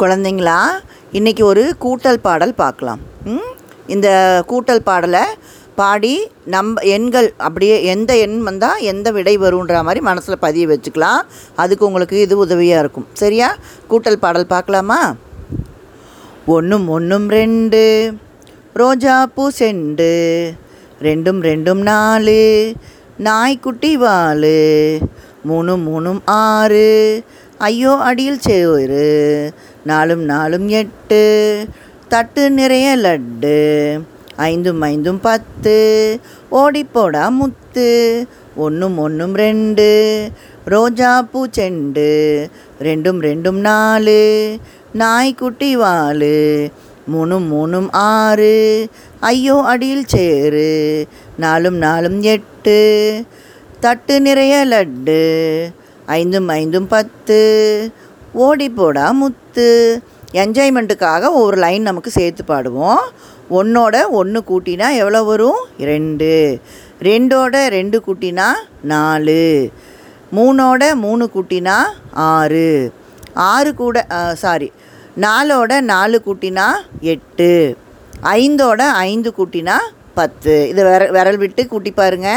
குழந்தைங்களா? இன்றைக்கி ஒரு கூட்டல் பாடல் பார்க்கலாம். ம்? இந்த கூட்டல் பாடலை பாடி நம்ம எண்கள் அப்படியே எந்த எண் வந்தால் எந்த விடை வருன்ற மாதிரி மனசில் பதிய வச்சுக்கலாம். அதுக்கு உங்களுக்கு இது உதவியாக இருக்கும். சரியா? கூட்டல் பாடல் பார்க்கலாமா? ஒன்றும் ஒன்றும் ரெண்டு ரோஜா பூ செண்டு ரெண்டும் ரெண்டும் நாலு நாய்க்குட்டி வாலு மூணு மூணும் ஆறு ஐயோ அடியில் சேரு நாலும் நாலும் எட்டு. தட்டு நிறைய லட்டு. ஐந்தும் ஐந்தும் பத்து. ஓடிப்போடா முத்து. ஒன்றும் ஒன்றும் ரெண்டு. ரோஜா பூ செண்டு. ரெண்டும் ரெண்டும் நாலு. நாய்க்குட்டி வாலு. மூணும் மூணும் ஆறு. ஐயோ அடியில் சேரு நாலும் நாலும் எட்டு. தட்டு நிறைய லட்டு. ஐந்தும் ஐந்தும் பத்து. ஓடிப்போடா முத்து. என்ஜாய்மெண்ட்டுக்காக ஒரு லைன் நமக்கு சேர்த்து பாடுவோம். ஒன்னோட ஒன்று கூட்டினா எவ்வளோ வரும்? ரெண்டு. ரெண்டோட ரெண்டு கூட்டினா நாலு. மூணோட மூணு கூட்டினா ஆறு. ஆறு கூட சாரி நாலோட நாலு கூட்டினா எட்டு. ஐந்தோட ஐந்து கூட்டினா பத்து. இதை விர விரல் விட்டு கூட்டி பாருங்க.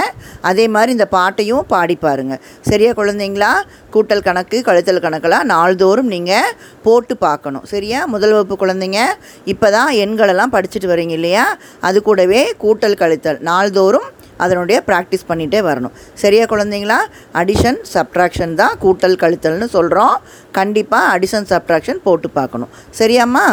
அதே மாதிரி இந்த பாட்டையும் பாடி பாருங்க. சரியா குழந்தைங்களா? கூட்டல் கணக்கு கழுத்தல் கணக்கெல்லாம் நாள்தோறும் நீங்கள் போட்டு பார்க்கணும். சரியா? முதல் வகுப்பு குழந்தைங்க இப்போ தான் எண்களெல்லாம் படிச்சுட்டு வரீங்க இல்லையா? அது கூடவே கூட்டல் கழித்தல் நாள்தோறும் அதனுடைய ப்ராக்டிஸ் பண்ணிகிட்டே வரணும். சரியா குழந்தைங்களா? அடிஷன் சப்ட்ராக்ஷன் தான் கூட்டல் கழித்தல்னு சொல்கிறோம் கண்டிப்பாக அடிஷன் சப்ட்ராக்ஷன் போட்டு பார்க்கணும். சரியாம்மா?